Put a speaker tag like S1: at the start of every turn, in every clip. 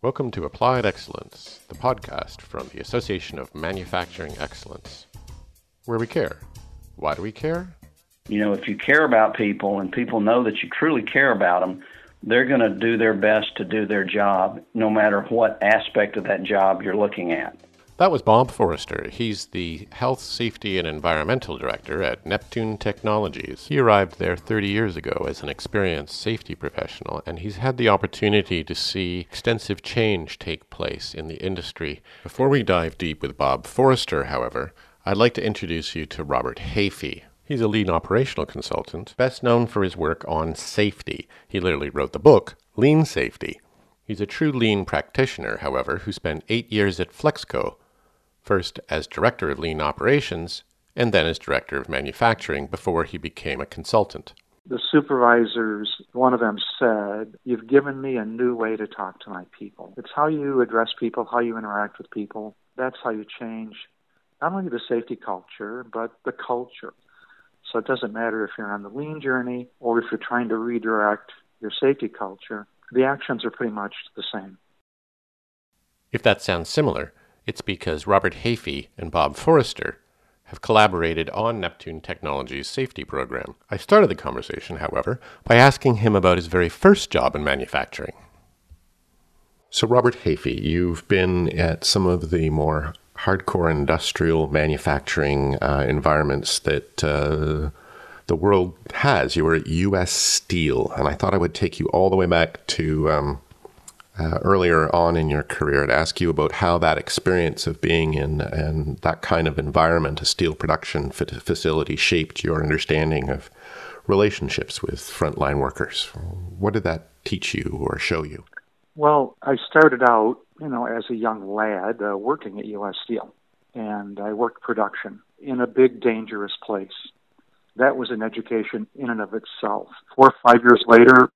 S1: Welcome to Applied Excellence, the podcast from the Association of Manufacturing Excellence, where we care. Why do we care?
S2: You know, if you care about people and people know that you truly care about them, they're going to do their best to do their job, no matter what aspect of that job you're looking at.
S1: That was Bob Forrester. He's the Health, Safety, and Environmental Director at Neptune Technologies. He arrived there 30 years ago as an experienced safety professional, and he's had the opportunity to see extensive change take place in the industry. Before we dive deep with Bob Forrester, however, I'd like to introduce you to Robert Hafey. He's a lean operational consultant, best known for his work on safety. He literally wrote the book, Lean Safety. He's a true lean practitioner, however, who spent eight years at Flexco, first as director of lean operations and then as director of manufacturing before he became a consultant.
S3: The supervisors, one of them said, You've given me a new way to talk to my people. It's how you address people, how you interact with people. That's how you change not only the safety culture, but the culture. So it doesn't matter if you're on the lean journey or if you're trying to redirect your safety culture, the actions are pretty much the same.
S1: If that sounds similar, it's because Robert Hafey and Bob Forrester have collaborated on Neptune Technologies' safety program. I started the conversation, however, by asking him about his very first job in manufacturing. So, Robert Hafey, you've been at some of the more hardcore industrial manufacturing uh, environments that uh, the world has. You were at U.S. Steel, and I thought I would take you all the way back to um, uh, earlier on in your career and ask you about how that experience of being in, in that kind of environment, a steel production facility, shaped your understanding of relationships with frontline workers. What did that teach you or show you?
S3: Well, I started out, you know, as a young lad uh, working at U.S. Steel, and I worked production in a big, dangerous place. That was an education in and of itself. Four or five years later,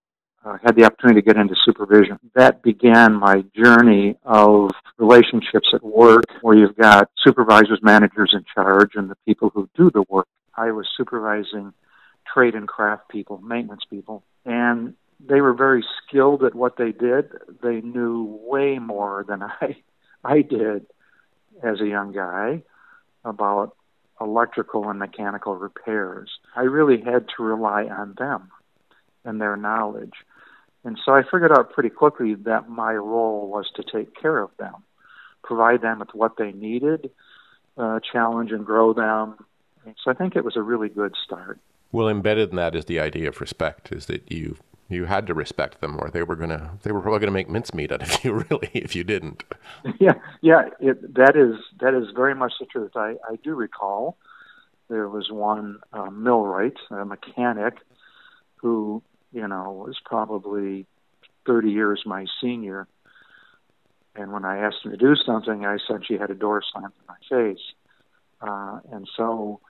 S3: uh, had the opportunity to get into supervision. That began my journey of relationships at work where you've got supervisors, managers in charge, and the people who do the work. I was supervising trade and craft people, maintenance people, and they were very skilled at what they did. They knew way more than I I did as a young guy about electrical and mechanical repairs. I really had to rely on them and their knowledge. And so I figured out pretty quickly that my role was to take care of them, provide them with what they needed, uh, challenge and grow them. So I think it was a really good start.
S1: Well, embedded in that is the idea of respect, is that you you had to respect them, or they were gonna they were probably gonna make mincemeat out of you, really, if you didn't.
S3: Yeah, yeah, it, that is that is very much the truth. I I do recall there was one uh, millwright, a mechanic, who you know, was probably 30 years my senior. And when I asked him to do something, I said she had a door slammed in my face. Uh, and so,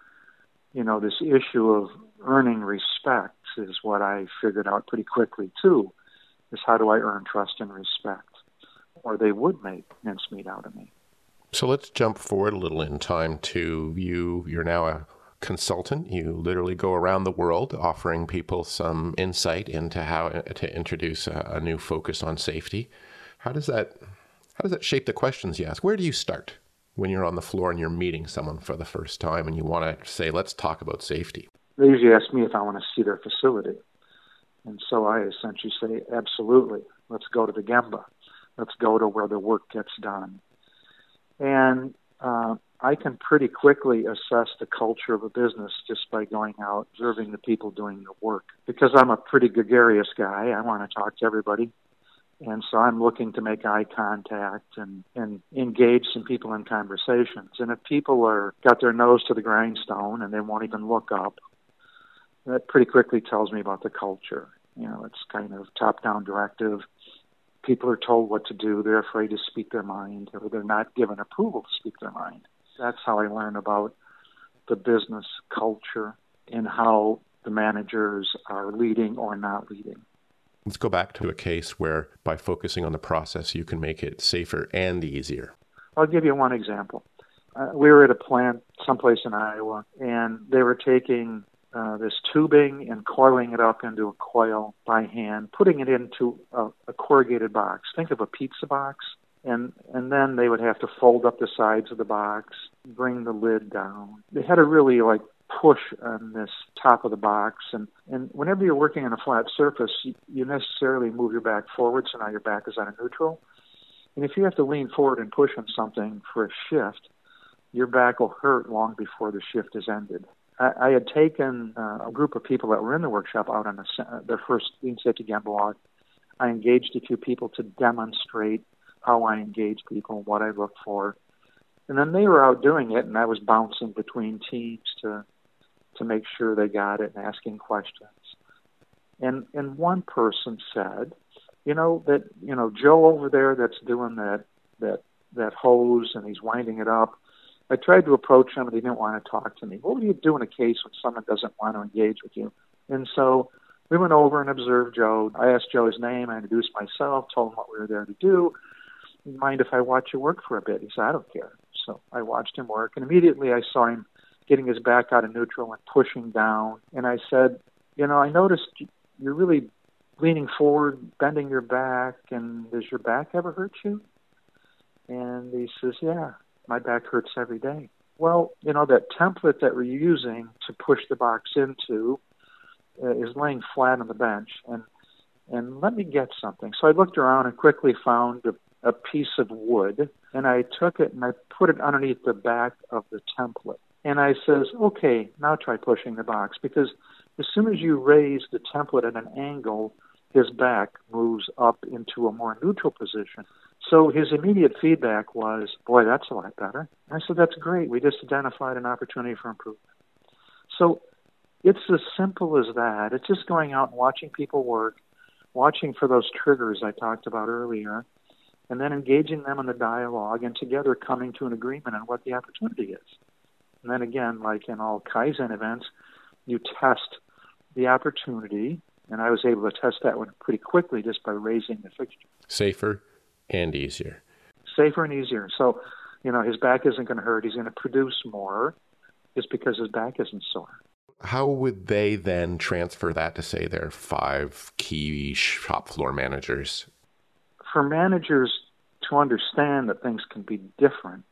S3: you know, this issue of earning respect is what I figured out pretty quickly too. Is how do I earn trust and respect, or they would make mincemeat out of me.
S1: So let's jump forward a little in time to you. You're now a consultant. You literally go around the world offering people some insight into how to introduce a, a, new focus on safety. How does that how does that shape the questions you ask? Where do you start when you're on the floor and you're meeting someone for the first time and you want to say, "Let's talk about safety"?
S3: They usually ask me if I want to see their facility, and so I essentially say, "Absolutely. Let's go to the Gemba. Let's go to where the work gets done." And uh, I can pretty quickly assess the culture of a business just by going out, observing the people doing the work. Because I'm a pretty gregarious guy, I want to talk to everybody. And so I'm looking to make eye contact and, and engage some people in conversations. And if people are got their nose to the grindstone and they won't even look up, that pretty quickly tells me about the culture. You know, it's kind of top down directive. People are told what to do, they're afraid to speak their mind, or they're not given approval to speak their mind that's how I learn about the business culture and how the managers are leading or not leading.
S1: Let's go back to a case where by focusing on the process, you can make it safer and easier.
S3: I'll give you one example. Uh, we were at a plant someplace in Iowa, and they were taking uh, this tubing and coiling it up into a coil by hand, putting it into a, a corrugated box. Think of a pizza box, and and then they would have to fold up the sides of the box, bring the lid down. They had to really like push on this top of the box and and whenever you're working on a flat surface you, you necessarily move your back forward so now your back is on a neutral and if you have to lean forward and push on something for a shift your back will hurt long before the shift is ended I, I had taken uh, a group of people that were in the workshop out on the, uh, their first Lean Safety Gemba walk. I engaged a few people to demonstrate how I engage people, and what I look for. And then they were out doing it, and I was bouncing between teams to to make sure they got it and asking questions. And and one person said, you know that you know Joe over there that's doing that that that hose and he's winding it up. I tried to approach him and he didn't want to talk to me. What would you do in a case when someone doesn't want to engage with you? And so we went over and observed Joe. I asked Joe his name. I introduced myself, told him what we were there to do. Mind if I watch you work for a bit? He said, I don't care. So I watched him work, and immediately I saw him getting his back out of neutral and pushing down. And I said, You know, I noticed you're really leaning forward, bending your back, and does your back ever hurt you? And he says, Yeah my back hurts every day. Well, you know, that template that we're using to push the box into uh, is laying flat on the bench. And, and let me get something. So I looked around and quickly found a, a piece of wood, and I took it and I put it underneath the back of the template. And I says, okay, now try pushing the box because as soon as you raise the template at an angle, his back moves up into a more neutral position. So his immediate feedback was, Boy, that's a lot better. I said, That's great. We just identified an opportunity for improvement. So it's as simple as that. It's just going out and watching people work, watching for those triggers I talked about earlier, and then engaging them in the dialogue and together coming to an agreement on what the opportunity is. And then again, like in all Kaizen events, you test the opportunity, and I was able to test that one pretty quickly just by raising the fixture.
S1: Safer, and easier.
S3: Safer and easier. So, you know, his back isn't going to hurt. He's going to produce more just because his back isn't sore.
S1: How would they then transfer that to, say, their five key shop floor managers?
S3: For managers to understand that things can be different,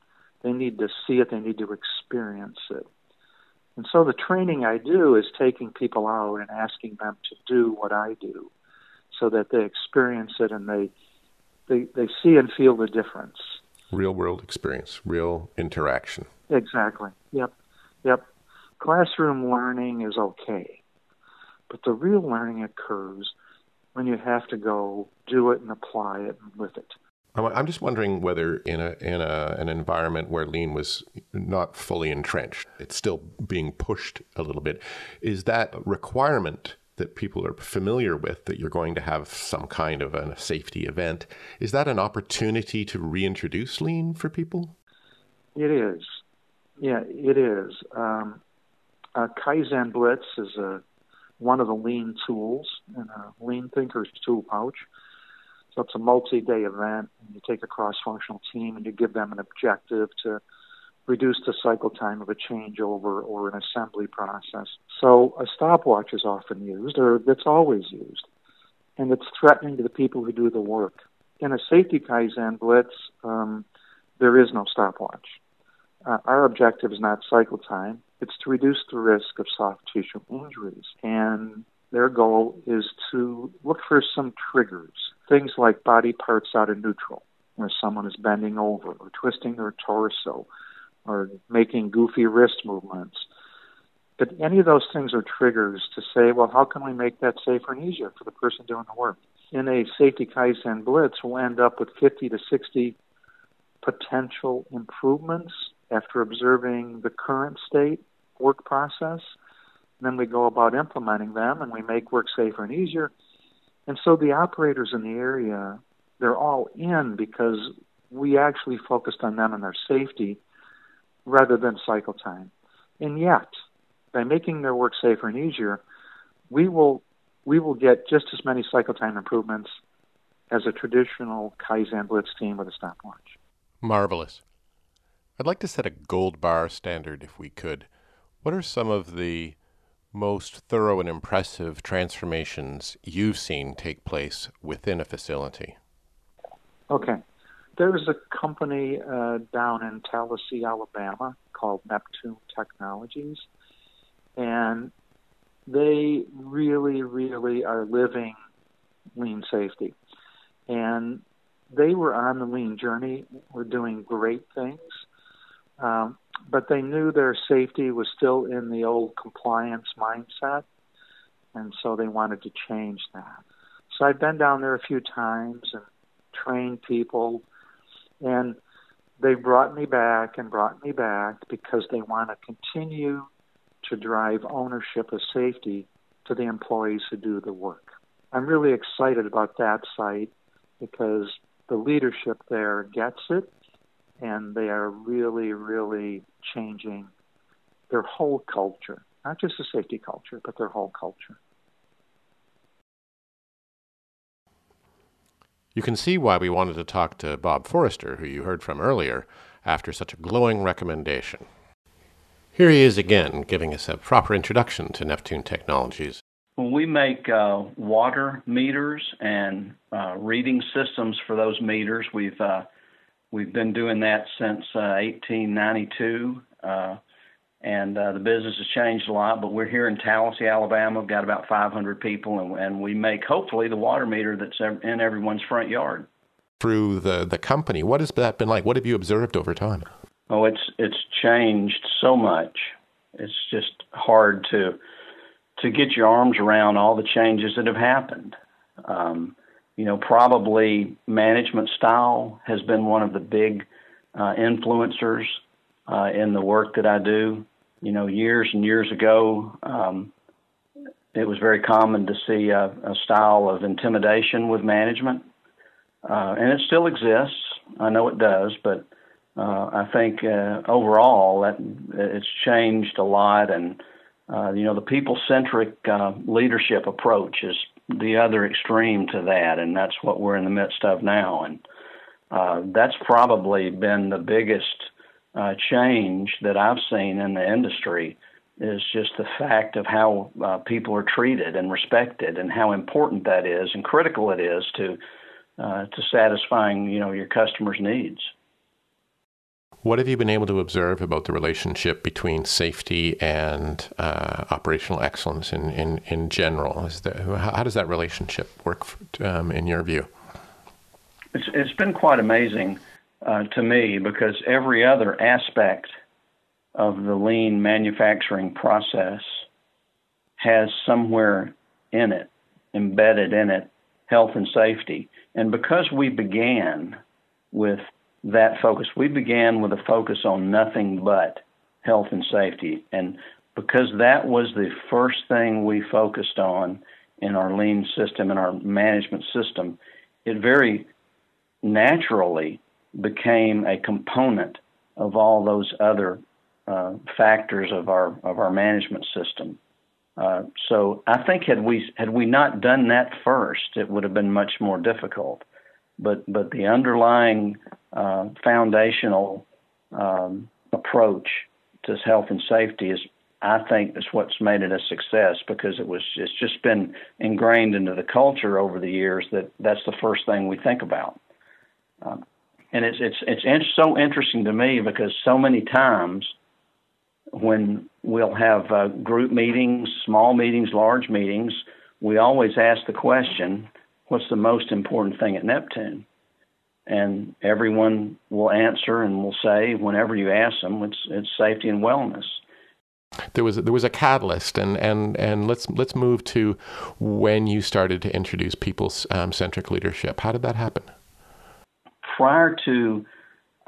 S3: they need to see it, they need to experience it. And so the training I do is taking people out and asking them to do what I do so that they experience it and they they, they see and feel the difference.
S1: Real world experience, real interaction.
S3: Exactly. Yep. Yep. Classroom learning is okay, but the real learning occurs when you have to go do it and apply it and live it.
S1: I'm just wondering whether in a in a an environment where lean was not fully entrenched, it's still being pushed a little bit. Is that requirement that people are familiar with that you're going to have some kind of a safety event. Is that an opportunity to reintroduce lean for people?
S3: It is. Yeah, it is. Um, Kaizen Blitz is a, one of the lean tools in a lean thinker's tool pouch. So it's a multi-day event, and you take a cross-functional team and you give them an objective to reduce the cycle time of a changeover or an assembly process. So a stopwatch is often used, or it's always used, and it's threatening to the people who do the work. In a safety Kaizen blitz, um, there is no stopwatch. Uh, our objective is not cycle time, it's to reduce the risk of soft tissue injuries. And their goal is to look for some triggers, things like body parts out of neutral, where someone is bending over or twisting their torso or making goofy wrist movements. But any of those things are triggers to say, well, how can we make that safer and easier for the person doing the work? In a safety Kaizen blitz, we'll end up with 50 to 60 potential improvements after observing the current state work process. And then we go about implementing them and we make work safer and easier. And so the operators in the area, they're all in because we actually focused on them and their safety rather than cycle time. And yet, by making their work safer and easier, we will we will get just as many cycle time improvements as a traditional Kaizen Blitz team with a stopwatch.
S1: Marvelous. I'd like to set a gold bar standard if we could. What are some of the most thorough and impressive transformations you've seen take place within a facility?
S3: Okay. There's a company uh, down in Tallassee, Alabama called Neptune Technologies, and they really, really are living lean safety. And they were on the lean journey, were doing great things, um, but they knew their safety was still in the old compliance mindset, and so they wanted to change that. So I've been down there a few times and trained people, and they brought me back and brought me back because they want to continue to drive ownership of safety to the employees who do the work. I'm really excited about that site because the leadership there gets it and they are really, really changing their whole culture, not just the safety culture, but their whole culture.
S1: You can see why we wanted to talk to Bob Forrester, who you heard from earlier, after such a glowing recommendation. Here he is again, giving us a proper introduction to Neptune Technologies.
S2: Well, we make uh, water meters and uh, reading systems for those meters. We've uh, we've been doing that since 1892, uh, uh, and uh, the business has changed a lot. But we're here in Tallassee, Alabama. We've got about 500 people, and, and we make hopefully the water meter that's in everyone's front yard.
S1: Through the the company, what has that been like? What have you observed over time?
S2: Oh, it's it's changed so much. It's just hard to to get your arms around all the changes that have happened. Um, you know, probably management style has been one of the big uh, influencers uh, in the work that I do. You know, years and years ago, um, it was very common to see a, a style of intimidation with management, uh, and it still exists. I know it does, but uh, I think uh, overall that it's changed a lot, and uh, you know the people-centric leadership approach is the other extreme to that, and that's what we're in the midst of now, and uh, that's probably been the biggest uh, change that I've seen in the industry is just the fact of how uh, people are treated and respected, and how important that is, and critical it is to uh, to satisfying you know your customers' needs.
S1: What have you been able to observe about the relationship between safety and uh, operational excellence in, in, in general? How does that relationship work for, um, in your view?
S2: It's, it's been quite amazing uh, to me because every other aspect of the lean manufacturing process has somewhere in it, embedded in it, health and safety. And because we began with that focus. We began with a focus on nothing but health and safety. And because that was the first thing we focused on in our lean system and our management system, it very naturally became a component of all those other uh, factors of our of our management system. Uh, so I think had we had we not done that first, it would have been much more difficult. But but the underlying uh, foundational um, approach to health and safety is, I think, is what's made it a success because it was it's just been ingrained into the culture over the years that that's the first thing we think about. Um, and it's it's it's in, so interesting to me because so many times when we'll have uh, group meetings, small meetings, large meetings, we always ask the question, "What's the most important thing at Neptune?" And everyone will answer and will say whenever you ask them, it's it's safety and wellness.
S1: There was there was a catalyst, and and and let's let's move to when you started to introduce people um, centric leadership. How did that happen?
S2: Prior to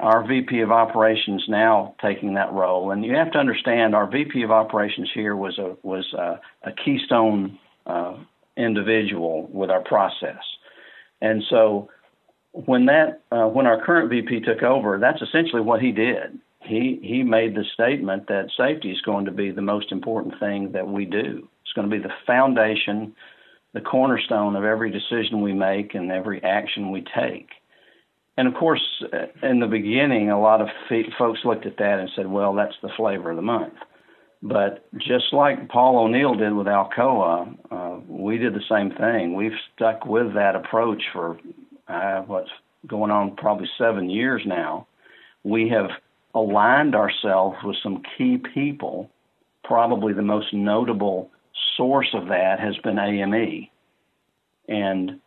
S2: our VP of Operations now taking that role, and you have to understand our VP of Operations here was a was a, a keystone uh, individual with our process, and so when that uh, when our current VP took over, that's essentially what he did. He he made the statement that safety is going to be the most important thing that we do. It's going to be the foundation, the cornerstone of every decision we make and every action we take. And of course, uh, in the beginning, a lot of folks looked at that and said, "Well, that's the flavor of the month." But just like Paul O'Neill did with Alcoa, uh, we did the same thing. We've stuck with that approach for uh, what's going on probably seven years now. We have aligned ourselves with some key people. Probably the most notable source of that has been AME. And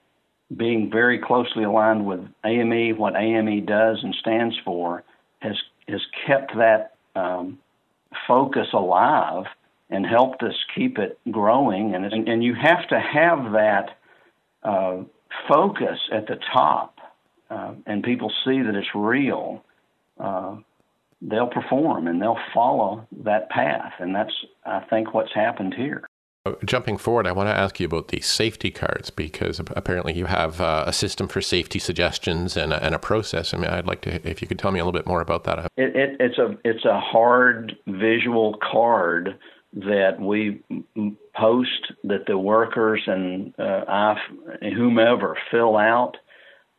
S2: being very closely aligned with AME, what AME does and stands for, has has kept that um, focus alive and helped us keep it growing. And, and, and you have to have that uh, focus at the top, uh, and people see that it's real. Uh, they'll perform and they'll follow that path, and that's I think what's happened here.
S1: Jumping forward, I want to ask you about the safety cards because apparently you have uh, a system for safety suggestions and a, and a, process. I mean, I'd like to if you could tell me a little bit more about that.
S2: It, it, it's a it's a hard visual card that we post that the workers and uh, I, whomever fill out,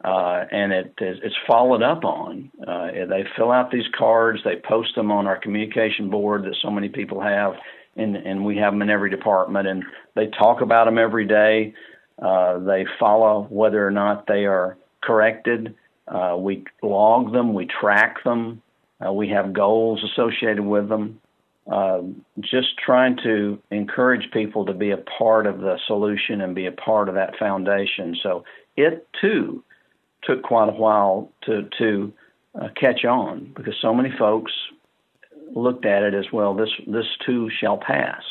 S2: uh, and it it's followed up on. Uh, they fill out these cards, they post them on our communication board that so many people have and and we have them in every department, and they talk about them every day. Uh, they follow whether or not they are corrected. Uh, we log them, we track them, uh, we have goals associated with them. Uh, just trying to encourage people to be a part of the solution and be a part of that foundation. So it too took quite a while to to uh, catch on because so many folks looked at it as well. This this too shall pass,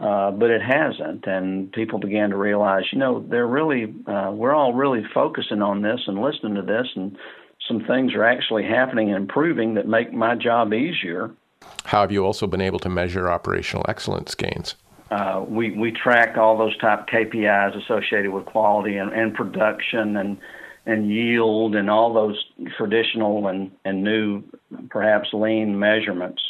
S2: uh, but it hasn't, and people began to realize, you know, they're really uh, we're all really focusing on this and listening to this, and some things are actually happening and improving that make my job easier.
S1: How have you also been able to measure operational excellence gains?
S2: Uh, we we track all those type KPIs associated with quality and, and production and and yield and all those traditional and, and new, perhaps lean measurements.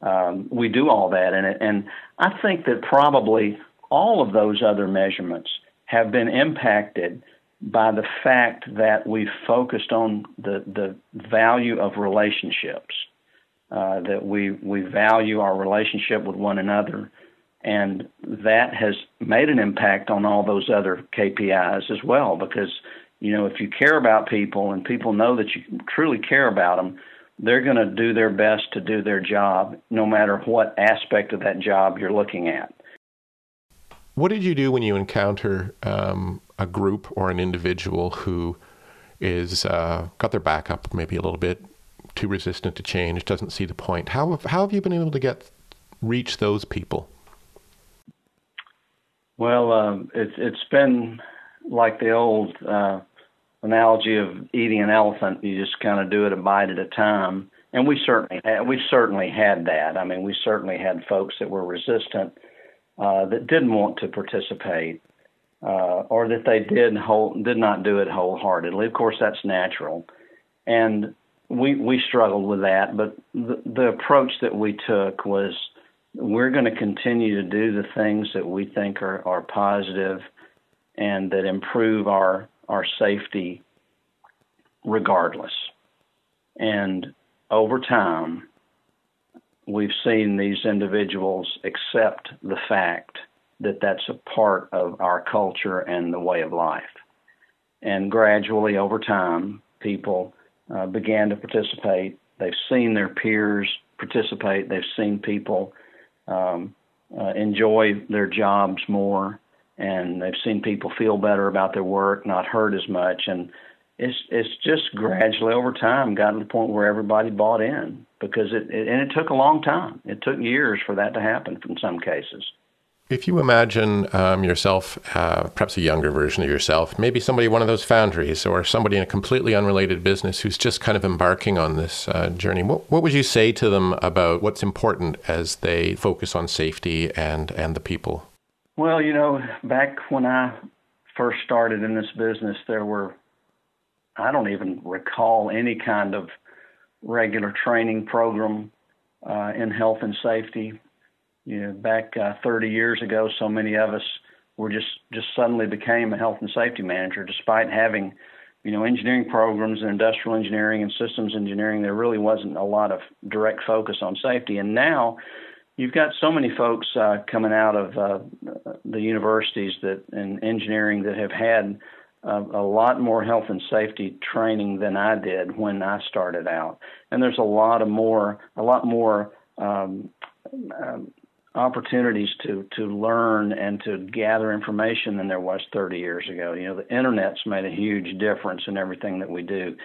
S2: Um, we do all that, and and I think that probably all of those other measurements have been impacted by the fact that we've focused on the the value of relationships, uh, that we we value our relationship with one another, and that has made an impact on all those other KPIs as well because you know, if you care about people and people know that you truly care about them, they're going to do their best to do their job, no matter what aspect of that job you're looking at.
S1: What did you do when you encounter um, a group or an individual who is uh, got their back up maybe a little bit, too resistant to change, doesn't see the point? How have, how have you been able to get reach those people?
S2: Well, um, it's it's been like the old uh, analogy of eating an elephant. You just kind of do it a bite at a time. And we certainly had, we certainly had that. I mean, we certainly had folks that were resistant uh, that didn't want to participate, uh, or that they did whole, did not do it wholeheartedly. Of course, that's natural, and we we struggled with that. But the, the approach that we took was we're going to continue to do the things that we think are, are positive and that improve our our safety regardless. And over time, we've seen these individuals accept the fact that that's a part of our culture and the way of life. And gradually, over time, people uh, began to participate. They've seen their peers participate. They've seen people um, uh, enjoy their jobs more and they've seen people feel better about their work, not hurt as much, and it's it's just gradually over time gotten to the point where everybody bought in because it, it and it took a long time. It took years for that to happen in some cases.
S1: If you imagine um, yourself, uh, perhaps a younger version of yourself, maybe somebody one of those foundries or somebody in a completely unrelated business who's just kind of embarking on this uh, journey, what, what would you say to them about what's important as they focus on safety and, and the people?
S2: Well, you know, back when I first started in this business, there were, I don't even recall any kind of regular training program uh, in health and safety. You know, back uh, 30 years ago, so many of us were just just suddenly became a health and safety manager, despite having, you know, engineering programs and industrial engineering and systems engineering. There really wasn't a lot of direct focus on safety, and now you've got so many folks uh, coming out of uh, the universities that in engineering that have had uh, a lot more health and safety training than I did when I started out, and there's a lot of more, a lot more um, um, opportunities to to learn and to gather information than there was 30 years ago. You know, the internet's made a huge difference in everything that we do.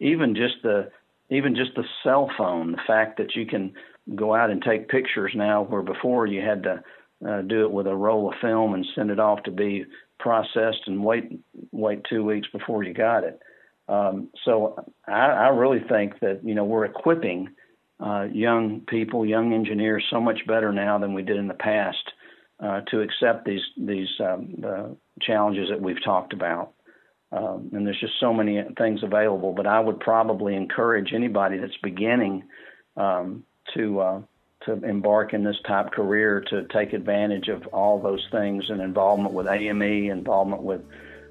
S2: Even just the even just the cell phone, the fact that you can go out and take pictures now, where before you had to uh, do it with a roll of film and send it off to be processed and wait wait two weeks before you got it. Um, so I, I really think that you know we're equipping uh, young people, young engineers, so much better now than we did in the past uh, to accept these these um, the challenges that we've talked about. Um, and there's just so many things available. But I would probably encourage anybody that's beginning um, to uh, to embark in this type career to take advantage of all those things and involvement with AME, involvement with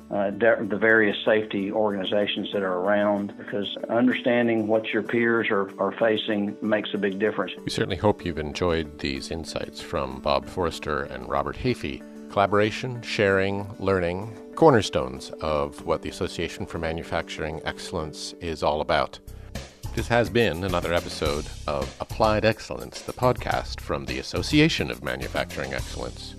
S2: uh, the various safety organizations that are around because understanding what your peers are, are facing makes a big difference.
S1: We certainly hope you've enjoyed these insights from Bob Forrester and Robert Hafey. Collaboration, sharing, learning, cornerstones of what the Association for Manufacturing Excellence is all about. This has been another episode of Applied Excellence, the podcast from the Association of Manufacturing Excellence.